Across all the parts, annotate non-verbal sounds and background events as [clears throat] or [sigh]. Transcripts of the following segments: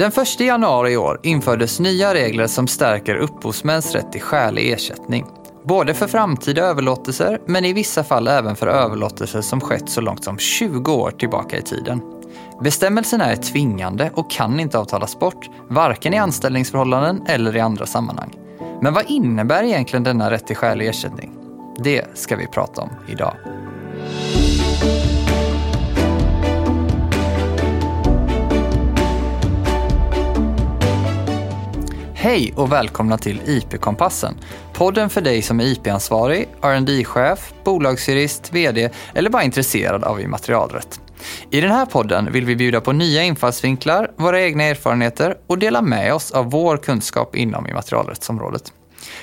Den 1 januari i år infördes nya regler som stärker upphovsmäns rätt till skälig ersättning. Både för framtida överlåtelser, men i vissa fall även för överlåtelser som skett så långt som 20 år tillbaka i tiden. Bestämmelserna är tvingande och kan inte avtalas bort, varken i anställningsförhållanden eller i andra sammanhang. Men vad innebär egentligen denna rätt till skälig ersättning? Det ska vi prata om idag. Hej och välkomna till IP-kompassen. Podden för dig som är IP-ansvarig, rd chef bolagsjurist, VD eller bara intresserad av immaterialrätt. I den här podden vill vi bjuda på nya infallsvinklar, våra egna erfarenheter och dela med oss av vår kunskap inom immaterialrättsområdet.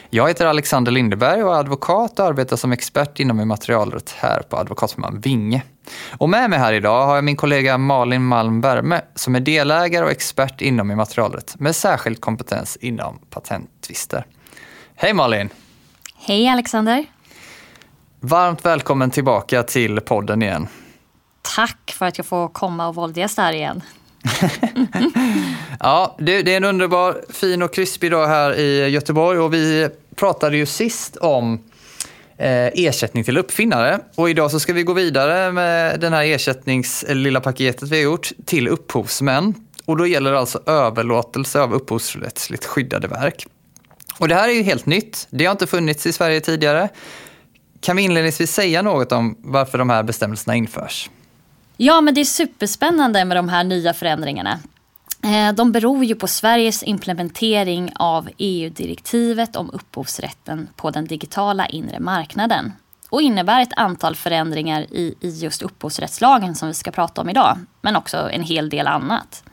Jag heter Alexander Lindeberg och är advokat och arbetar som expert inom immaterialrätt här på advokatfirman Vinge. Och med mig här idag har jag min kollega Malin Malm Värme som är delägare och expert inom immaterialrätt med särskild kompetens inom patenttvister. Hej Malin! Hej Alexander! Varmt välkommen tillbaka till podden igen. Tack för att jag får komma och våldgästa här igen. [laughs] ja, det, det, är en underbar, fin och krispig dag här i Göteborg och vi pratade ju sist om eh, ersättning till uppfinnare. Och idag så ska vi gå vidare med den här ersättnings eh, lilla paketet vi har gjort till upphovsmän. Och då gäller det alltså överlåtelse av upphovsrättsligt skyddade verk. Och det här är ju helt nytt. Det har inte funnits i Sverige tidigare. Kan vi inledningsvis säga något om varför de här bestämmelserna införs? Ja, men det är superspännande med de här nya förändringarna. Eh, de beror ju på Sveriges implementering av EU-direktivet om upphovsrätten på den digitala inre marknaden och innebär ett antal förändringar i, i just upphovsrättslagen som vi ska prata om idag, men också en hel del annat.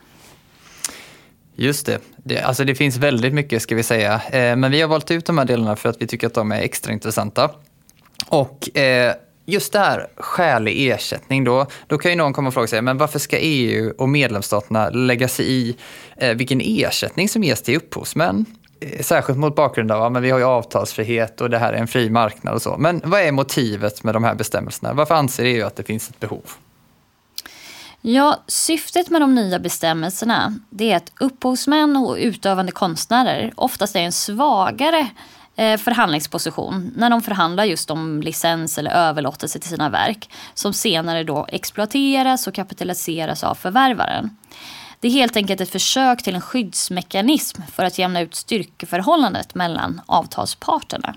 Just det. Det, alltså det finns väldigt mycket ska vi säga, eh, men vi har valt ut de här delarna för att vi tycker att de är extra intressanta. Och eh, just det här skälig ersättning då, då kan ju någon komma och fråga sig, men varför ska EU och medlemsstaterna lägga sig i eh, vilken ersättning som ges till upphovsmän? Eh, särskilt mot bakgrund av att ja, vi har ju avtalsfrihet och det här är en fri marknad och så. Men vad är motivet med de här bestämmelserna? Varför anser EU att det finns ett behov? Ja, syftet med de nya bestämmelserna det är att upphovsmän och utövande konstnärer oftast är en svagare Eh, förhandlingsposition när de förhandlar just om licens eller överlåtelse till sina verk som senare då exploateras och kapitaliseras av förvärvaren. Det är helt enkelt ett försök till en skyddsmekanism för att jämna ut styrkeförhållandet mellan avtalsparterna.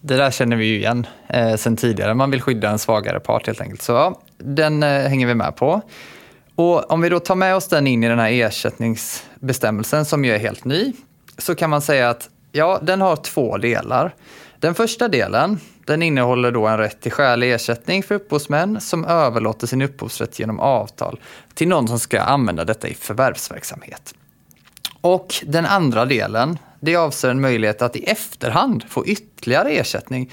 Det där känner vi ju igen eh, sen tidigare. Man vill skydda en svagare part helt enkelt. Så ja, den eh, hänger vi med på. Och om vi då tar med oss den in i den här ersättningsbestämmelsen som ju är helt ny, så kan man säga att Ja, den har två delar. Den första delen den innehåller då en rätt till skälig ersättning för upphovsmän som överlåter sin upphovsrätt genom avtal till någon som ska använda detta i förvärvsverksamhet. Och den andra delen, det avser en möjlighet att i efterhand få ytterligare ersättning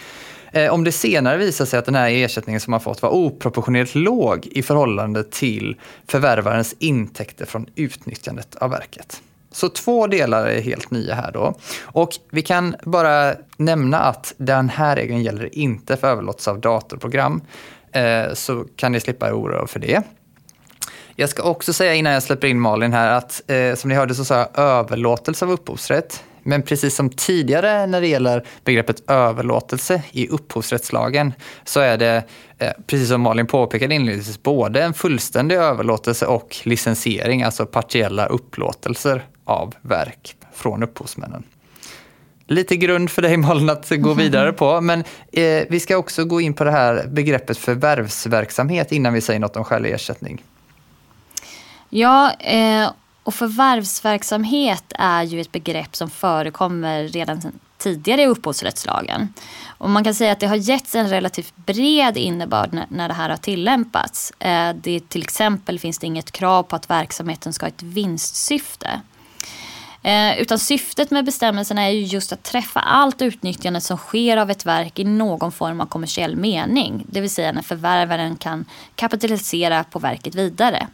eh, om det senare visar sig att den här ersättningen som man fått var oproportionerligt låg i förhållande till förvärvarens intäkter från utnyttjandet av verket. Så två delar är helt nya här då. Och vi kan bara nämna att den här regeln gäller inte för överlåtelse av datorprogram. Eh, så kan ni slippa oroa för det. Jag ska också säga innan jag släpper in Malin här att eh, som ni hörde så sa jag överlåtelse av upphovsrätt. Men precis som tidigare när det gäller begreppet överlåtelse i upphovsrättslagen så är det, eh, precis som Malin påpekade inledningsvis, både en fullständig överlåtelse och licensiering, alltså partiella upplåtelser av verk från upphovsmännen. Lite grund för dig Malin att gå vidare på, men eh, vi ska också gå in på det här begreppet förvärvsverksamhet innan vi säger något om skälig ersättning. Ja, eh, och förvärvsverksamhet är ju ett begrepp som förekommer redan tidigare i upphovsrättslagen. Och man kan säga att det har getts en relativt bred innebörd när, när det här har tillämpats. Eh, det, till exempel finns det inget krav på att verksamheten ska ha ett vinstsyfte. Eh, utan syftet med bestämmelserna är ju just att träffa allt utnyttjande som sker av ett verk i någon form av kommersiell mening. Det vill säga när förvärvaren kan kapitalisera på verket vidare.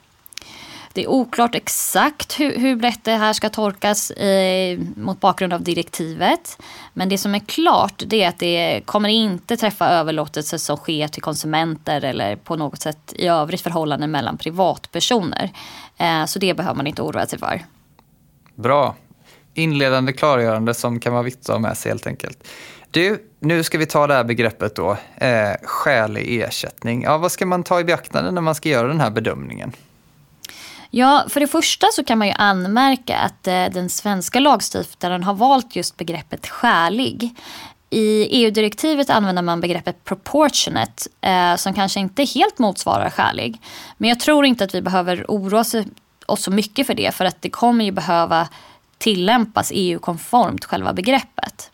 Det är oklart exakt hur, hur brett det här ska tolkas eh, mot bakgrund av direktivet. Men det som är klart det är att det kommer inte träffa överlåtelser som sker till konsumenter eller på något sätt i övrigt förhållanden mellan privatpersoner. Eh, så det behöver man inte oroa sig för. Bra. Inledande klargörande som kan vara viktigt att ha med sig helt enkelt. Du, nu ska vi ta det här begreppet då, eh, skälig ersättning. Ja, vad ska man ta i beaktande när man ska göra den här bedömningen? Ja, för det första så kan man ju anmärka att eh, den svenska lagstiftaren har valt just begreppet skälig. I EU-direktivet använder man begreppet proportionate eh, som kanske inte helt motsvarar skälig. Men jag tror inte att vi behöver oroa oss så mycket för det för att det kommer ju behöva tillämpas EU-konformt själva begreppet.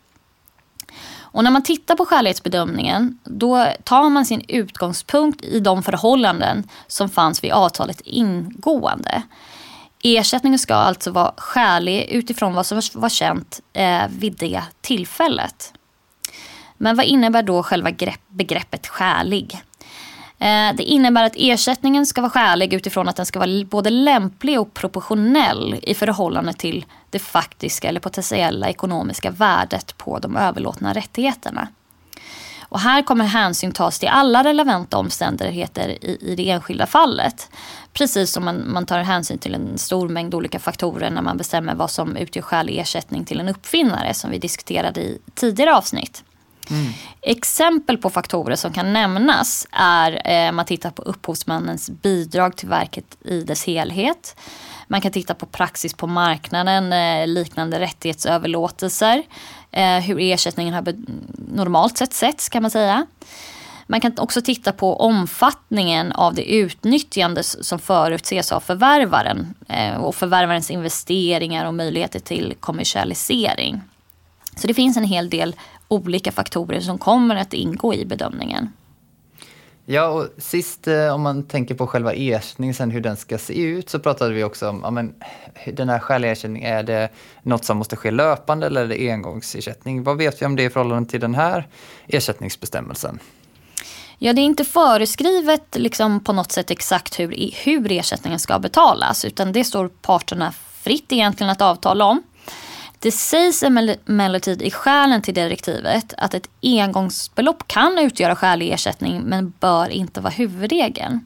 Och när man tittar på skälighetsbedömningen då tar man sin utgångspunkt i de förhållanden som fanns vid avtalet ingående. Ersättningen ska alltså vara skälig utifrån vad som var känt eh, vid det tillfället. Men vad innebär då själva begreppet skälig? Eh, det innebär att ersättningen ska vara skälig utifrån att den ska vara både lämplig och proportionell i förhållande till det faktiska eller potentiella ekonomiska värdet på de överlåtna rättigheterna. Och här kommer hänsyn tas till alla relevanta omständigheter i, i det enskilda fallet. Precis som man, man tar hänsyn till en stor mängd olika faktorer när man bestämmer vad som utgör skälig ersättning till en uppfinnare som vi diskuterade i tidigare avsnitt. Mm. Exempel på faktorer som kan nämnas är eh, man tittar på upphovsmannens bidrag till verket i dess helhet. Man kan titta på praxis på marknaden, eh, liknande rättighetsöverlåtelser. Eh, hur ersättningen har normalt sett setts kan man säga. Man kan också titta på omfattningen av det utnyttjande som förutses av förvärvaren eh, och förvärvarens investeringar och möjligheter till kommersialisering. Så det finns en hel del olika faktorer som kommer att ingå i bedömningen. Ja, och sist eh, om man tänker på själva ersättningen, sen hur den ska se ut, så pratade vi också om ja, men, den här skäliga ersättningen, är det något som måste ske löpande eller är det engångsersättning? Vad vet vi om det i förhållande till den här ersättningsbestämmelsen? Ja, det är inte föreskrivet liksom på något sätt exakt hur, hur ersättningen ska betalas utan det står parterna fritt egentligen att avtala om. Det sägs emellertid i skälen till direktivet att ett engångsbelopp kan utgöra skälig ersättning men bör inte vara huvudregeln.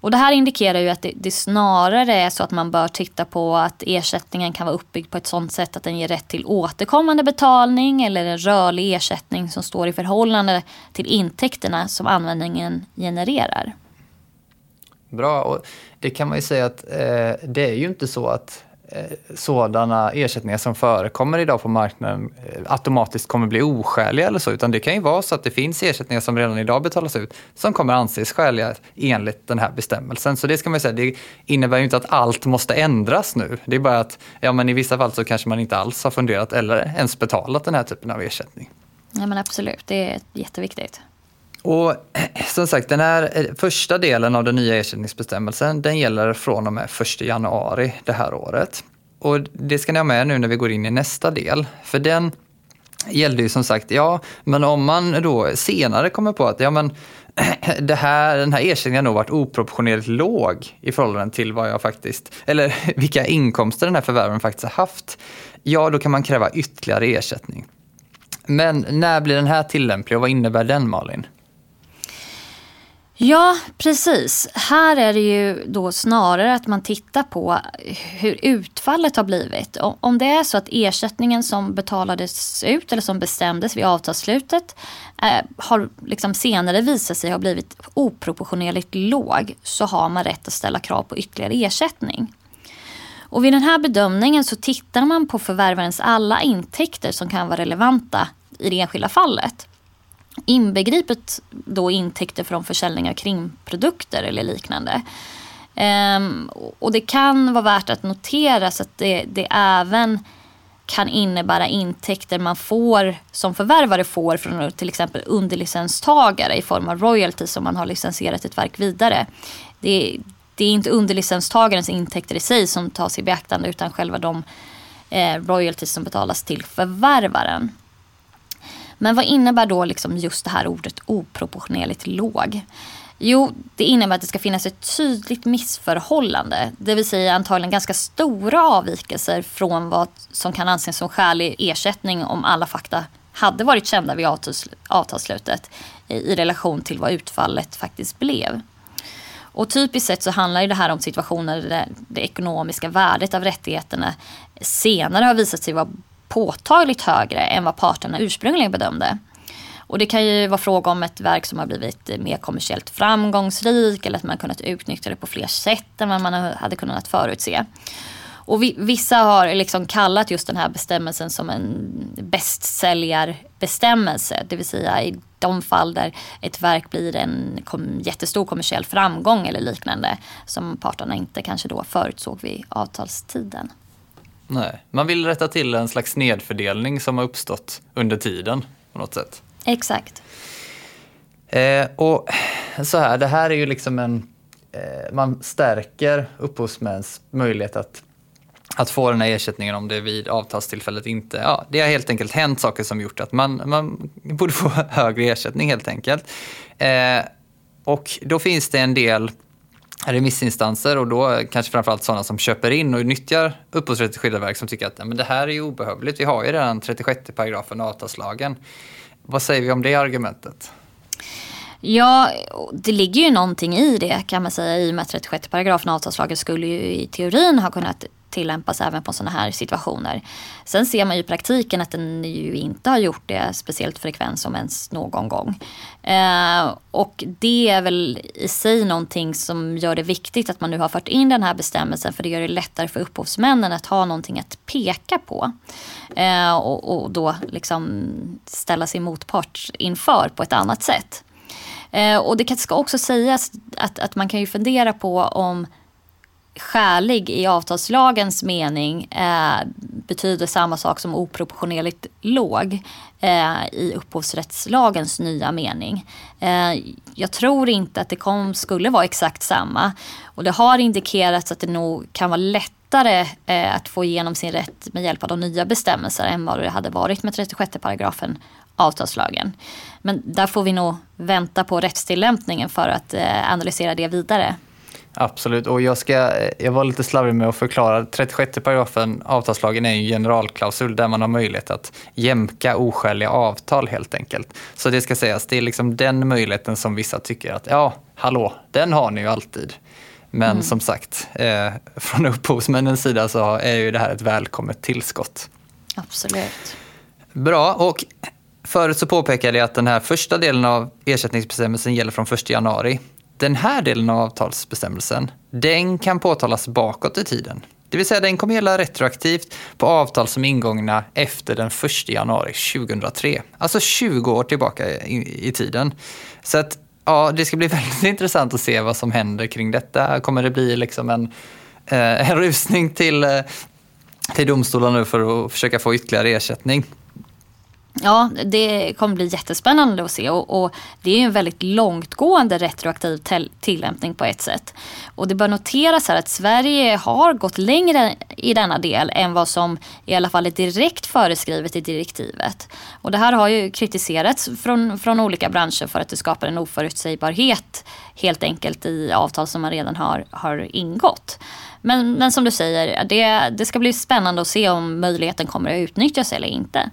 Och det här indikerar ju att det, det, snarare är så att man bör titta på att ersättningen kan vara uppbyggd på ett sådant sätt att den ger rätt till återkommande betalning eller en rörlig ersättning som står i förhållande till intäkterna som användningen genererar. Bra, och det kan man ju säga att eh, det är ju inte så att Eh, sådana ersättningar som förekommer idag på marknaden eh, automatiskt kommer bli oskäliga eller så, utan det kan ju vara så att det finns ersättningar som redan idag betalas ut som kommer anses skäliga enligt den här bestämmelsen. Så det ska man säga, det innebär ju inte att allt måste ändras nu. Det är bara att ja, men i vissa fall så kanske man inte alls har funderat eller ens betalat den här typen av ersättning. Ja men absolut, det är jätteviktigt. Och [clears throat] som sagt, den här eh, första delen av den nya ersättningsbestämmelsen, den gäller från och med 1 januari det här året. Och det ska ni ha med nu när vi går in i nästa del. För den gällde ju som sagt, ja, men om man då senare kommer på att ja, men, [clears throat] det här, den här ersättningen har nog varit oproportionerligt låg i förhållande till vad jag faktiskt, eller [laughs] vilka inkomster den här förvärven faktiskt har haft. Ja, då kan man kräva ytterligare ersättning. Men när blir den här tillämplig och vad innebär den Malin? Ja, precis. Här är det ju då snarare att man tittar på hur utfallet har blivit. Om det är så att ersättningen som betalades ut eller som bestämdes vid avtalsslutet eh, har liksom senare visat sig ha blivit oproportionerligt låg så har man rätt att ställa krav på ytterligare ersättning. Och vid den här bedömningen så tittar man på förvärvarens alla intäkter som kan vara relevanta i det enskilda fallet. Inbegripet då intäkter från försäljning av kringprodukter eller liknande. Um, och det kan vara värt att notera att det, det även kan innebära intäkter man får som förvärvare får från till exempel underlicenstagare i form av royalties om man har licensierat ett verk vidare. Det, det är inte underlicenstagarens intäkter i sig som tas i beaktande utan själva de eh, royalties som betalas till förvärvaren. Men vad innebär då liksom just det här ordet oproportionerligt låg? Jo, det innebär att det ska finnas ett tydligt missförhållande. Det vill säga antagligen ganska stora avvikelser från vad som kan anses som skälig ersättning om alla fakta hade varit kända vid avtalsslutet i relation till vad utfallet faktiskt blev. Och typiskt sett så handlar det här om situationer där det ekonomiska värdet av rättigheterna senare har visat sig vara påtagligt högre än vad parterna ursprungligen bedömde. Och det kan ju vara fråga om ett verk som har blivit mer kommersiellt framgångsrikt eller att man har kunnat utnyttja det på fler sätt än vad man hade kunnat förutse. Och vissa har liksom kallat just den här bestämmelsen som en bästsäljarbestämmelse. Det vill säga i de fall där ett verk blir en kom, jättestor kommersiell framgång eller liknande som parterna inte kanske då förutsåg vid avtalstiden. Nej, man vill rätta till en slags snedfördelning som har uppstått under tiden på något sätt. Exakt. Eh, och så här, det här är ju liksom en... Eh, man stärker upphovsmäns möjlighet att, att få den här ersättningen om det vid avtalstillfället inte... Ja, det har helt enkelt hänt saker som gjort att man, man borde få [laughs] högre ersättning helt enkelt. Eh, och då finns det en del remissinstanser och då kanske framförallt sådana som köper in och nyttjar upphovsrättsligt skyddade verk som tycker att ja, men det här är ju obehövligt. Vi har ju redan 36 paragrafen avtalslagen. Vad säger vi om det argumentet? Ja, det ligger ju någonting i det kan man säga i och med att 36 paragrafen avtalslagen skulle ju i teorin ha kunnat tillämpas även på sådana här situationer. Sen ser man ju i praktiken att den ju inte har gjort det speciellt frekvent som ens någon gång. Eh, och det är väl i sig någonting som gör det viktigt att man nu har fört in den här bestämmelsen för det gör det lättare för upphovsmännen att ha någonting att peka på. Eh, och, och, då liksom ställa sin motpart inför på ett annat sätt. Eh, och det ska också sägas att, att man kan ju fundera på om skälig i avtalslagens mening eh, betyder samma sak som oproportionerligt låg eh, i upphovsrättslagens nya mening. Eh, jag tror inte att det kom, skulle vara exakt samma och det har indikerats att det nog kan vara lättare eh, att få igenom sin rätt med hjälp av de nya bestämmelserna än vad det hade varit med 36 paragrafen avtalslagen. Men där får vi nog vänta på rättstillämpningen för att eh, analysera det vidare. Absolut, och jag, ska, jag var lite slarvig med att förklara. 36 paragrafen avtalslagen är en generalklausul där man har möjlighet att jämka oskäliga avtal helt enkelt. Så det ska sägas, det är liksom den möjligheten som vissa tycker att ja, hallå, den har ni ju alltid. Men mm. som sagt, eh, från upphovsmännens sida så är ju det här ett välkommet tillskott. Absolut. Bra, och förut så påpekade jag att den här första delen av ersättningsbestämmelsen gäller från 1 januari den här delen av avtalsbestämmelsen, den kan påtalas bakåt i tiden. Det vill säga den kommer gälla retroaktivt på avtal som är ingångna efter den 1 januari 2003. Alltså 20 år tillbaka i, i tiden. Så att ja, det ska bli [laughs] väldigt intressant att se vad som händer kring detta. Kommer det bli liksom en, eh, en rusning till, eh, till domstolarna nu för att försöka få ytterligare ersättning? Ja, det kommer bli jättespännande att se och, och det är en väldigt långtgående retroaktiv tillämpning på ett sätt. Och det bör noteras här att Sverige har gått längre i denna del än vad som i alla fall är direkt föreskrivet i direktivet. Och det här har ju kritiserats från, från olika branscher för att det skapar en oförutsägbarhet helt enkelt i avtal som man redan har, har ingått. Men, men som du säger, det, det ska bli spännande att se om möjligheten kommer att utnyttjas eller inte.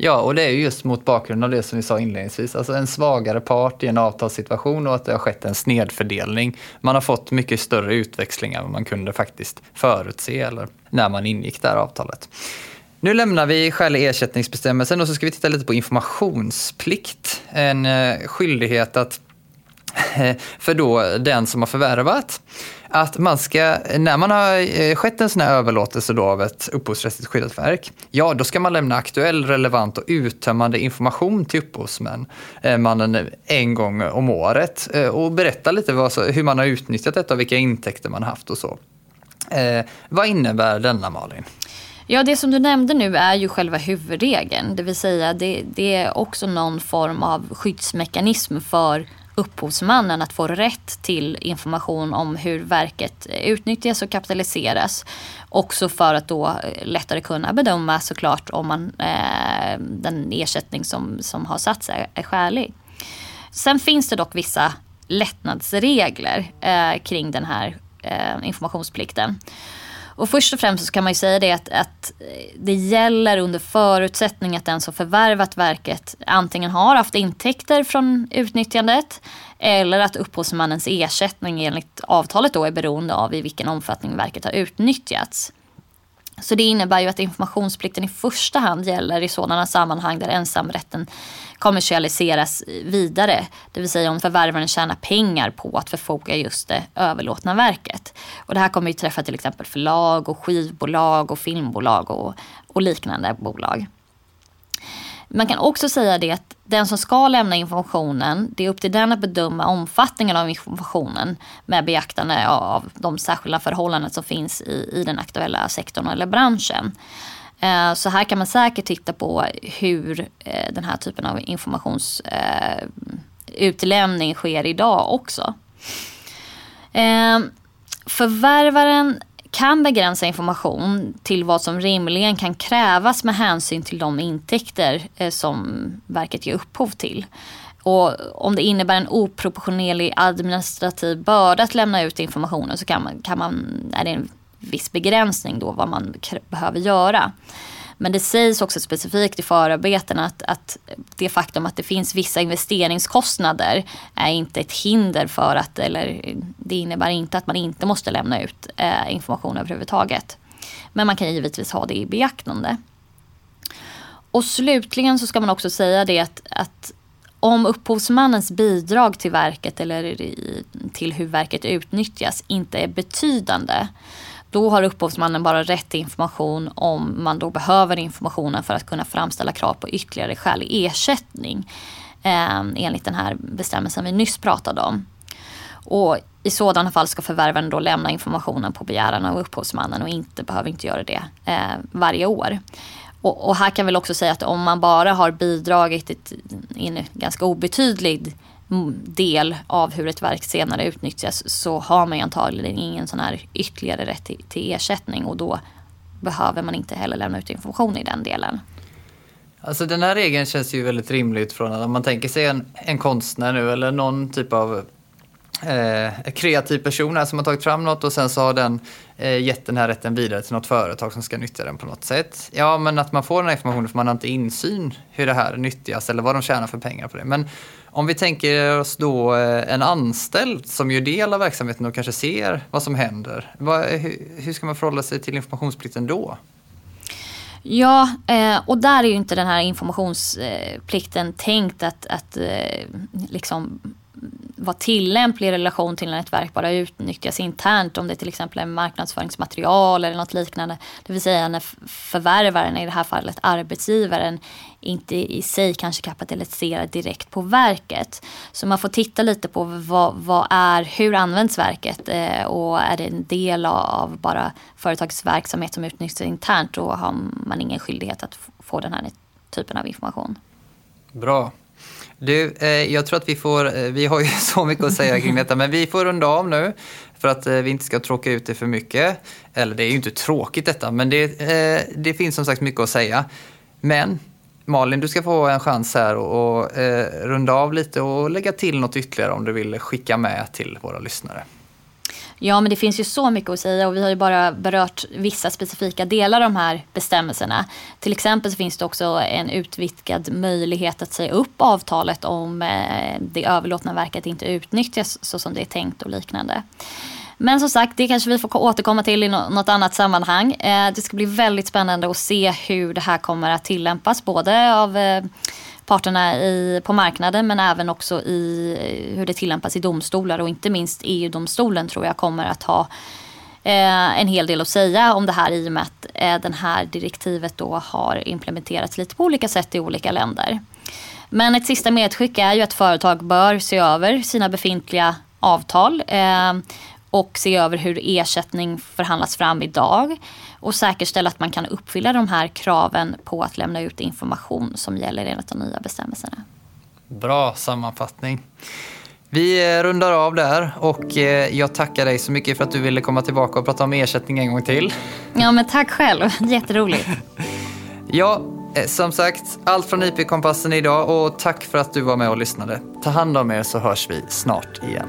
Ja, och det är just mot bakgrund av det som vi sa inledningsvis. Alltså en svagare part i en avtalssituation och att det har skett en snedfördelning. Man har fått mycket större utväxlingar än vad man kunde faktiskt förutse eller när man ingick det här avtalet. Nu lämnar vi skälig ersättningsbestämmelsen och så ska vi titta lite på informationsplikt. En eh, skyldighet att [laughs] för då den som har förvärvat att man ska, när man har eh, skett en sån här överlåtelse då av ett upphovsrättsligt skyddat verk, ja då ska man lämna aktuell, relevant och uttömmande information till upphovsmannen eh, en gång om året eh, och berätta lite vad, hur man har utnyttjat detta och vilka intäkter man haft och så. Eh, vad innebär denna Malin? Ja, det som du nämnde nu är ju själva huvudregeln. Det vill säga det, det är också någon form av skyddsmekanism för upphovsmannen att få rätt till information om hur verket utnyttjas och kapitaliseras. Också för att då eh, lättare kunna bedöma såklart om man, eh, den ersättning som, som har satts är, är skälig. Sen finns det dock vissa lättnadsregler eh, kring den här eh, informationsplikten. Och först och främst så kan man ju säga det att, att, eh, det gäller under förutsättning att den som förvärvat verket antingen har haft intäkter från utnyttjandet eller att upphovsmannens ersättning enligt avtalet då är beroende av i vilken omfattning verket har utnyttjats. Så det innebär ju att informationsplikten i första hand gäller i sådana sammanhang där ensamrätten kommersialiseras vidare. Det vill säga om förvärvaren tjänar pengar på att förfoga just det överlåtna verket. Och det här kommer ju träffa till exempel förlag och skivbolag och filmbolag och, och liknande bolag. Man kan också säga det att den som ska lämna informationen, det är upp till den att bedöma omfattningen av informationen med beaktande av de särskilda förhållanden som finns i, i den aktuella sektorn eller branschen. Eh, så här kan man säkert titta på hur eh, den här typen av informationsutlämning eh, sker idag också. Ehm, förvärvaren kan begränsa information till vad som rimligen kan krävas med hänsyn till de intäkter som verket ger upphov till. Och om det innebär en oproportionerlig administrativ börda att lämna ut informationen så kan man, kan man, är det en viss begränsning då vad man behöver göra. Men det sägs också specifikt i förarbetena att, att det faktum att det finns vissa investeringskostnader är inte ett hinder för att, eller det innebär inte att man inte måste lämna ut eh, information överhuvudtaget. Men man kan givetvis ha det i beaktande. Och slutligen så ska man också säga det att, att om upphovsmannens bidrag till verket eller till hur verket utnyttjas inte är betydande då har upphovsmannen bara rätt till information om man då behöver informationen för att kunna framställa krav på ytterligare skälig ersättning. Eh, enligt den här bestämmelsen vi nyss pratade om. Och i sådana fall ska förvärvaren då lämna informationen på begäran av upphovsmannen och inte behöver inte göra det eh, varje år. Och, och, här kan vi också säga att om man bara har bidragit i en ganska obetydlig del av hur ett verk senare utnyttjas så har man ju antagligen ingen sån här ytterligare rätt till, till ersättning och då behöver man inte heller lämna ut information i den delen. Alltså den här regeln känns ju väldigt rimligt från att om man tänker sig en, en konstnär nu eller någon typ av eh, kreativ person här som har tagit fram något och sen så har den eh, gett den här rätten vidare till något företag som ska nyttja den på något sätt. Ja, men att man får den här informationen för man har inte insyn hur det här nyttjas eller vad de tjänar för pengar på det. Men om vi tänker oss då eh, en anställd som ju del av verksamheten och kanske ser vad som händer. Vad, hur, hur ska man förhålla sig till informationsplikten då? Ja, eh, och där är ju inte den här informationsplikten tänkt att, att eh, liksom vara tillämplig i relation till när ett verk bara utnyttjas internt. Om det till exempel är marknadsföringsmaterial eller något liknande. Det vill säga när förvärvaren, i det här fallet arbetsgivaren, inte i sig kanske kapitaliserar direkt på verket. Så man får titta lite på vad, vad är, hur används verket eh, och är det en del av bara företagets verksamhet som utnyttjas internt då har man ingen skyldighet att få den här typen av information. Bra. Du, eh, jag tror att vi får, eh, vi har ju [laughs] så mycket att säga kring detta, men vi får runda av nu för att eh, vi inte ska tråka ut det för mycket. Eller det är ju inte tråkigt detta, men det, eh, det finns som sagt mycket att säga. Men Malin, du ska få en chans här och, och eh, runda av lite och lägga till något ytterligare om du vill skicka med till våra lyssnare. Ja, men det finns ju så mycket att säga och vi har ju bara berört vissa specifika delar av de här bestämmelserna. Till exempel så finns det också en utvidgad möjlighet att säga upp avtalet om eh, det överlåtna verket inte utnyttjas så som det är tänkt och liknande. Men som sagt, det kanske vi får återkomma till i något annat sammanhang. Eh, det ska bli väldigt spännande att se hur det här kommer att tillämpas både av eh, parterna i, på marknaden men även också i eh, hur det tillämpas i domstolar och inte minst EU-domstolen tror jag kommer att ha eh, en hel del att säga om det här i och med att eh, det här direktivet då har implementerats lite på olika sätt i olika länder. Men ett sista medskick är ju att företag bör se över sina befintliga avtal eh, och se över hur ersättning förhandlas fram idag och säkerställa att man kan uppfylla de här kraven på att lämna ut information som gäller enligt de nya bestämmelserna. Bra sammanfattning. Vi rundar av där och eh, jag tackar dig så mycket för att du ville komma tillbaka och prata om ersättning en gång till. Ja, men tack själv. [laughs] Jätteroligt. [laughs] ja, Eh, som sagt, allt från IP-kompassen idag och tack för att du var med och lyssnade. Ta hand om er så hörs vi snart igen.